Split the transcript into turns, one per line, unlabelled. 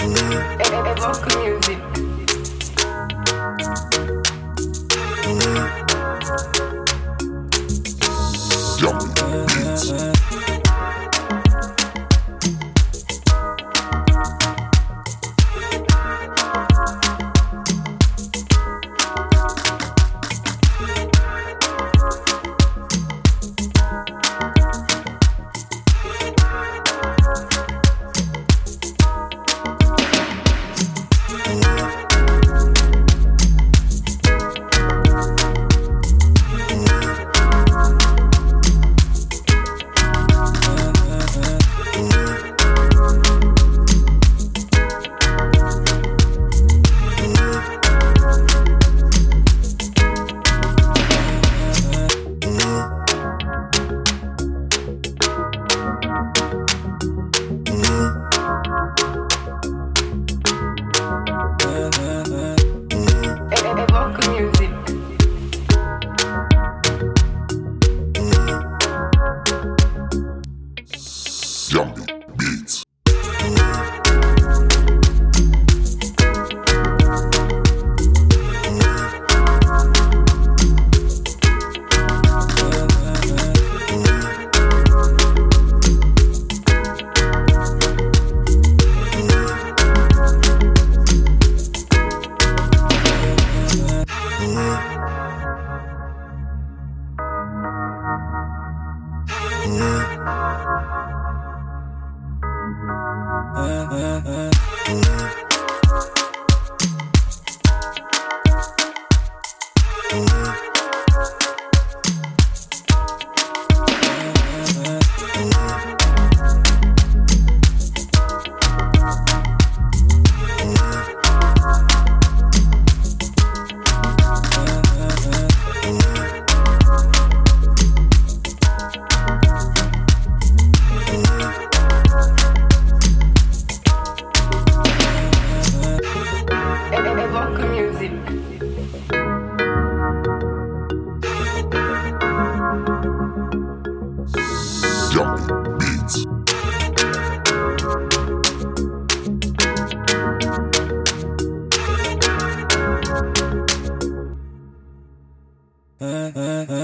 Evoke music. Evoque
uh, uh, uh.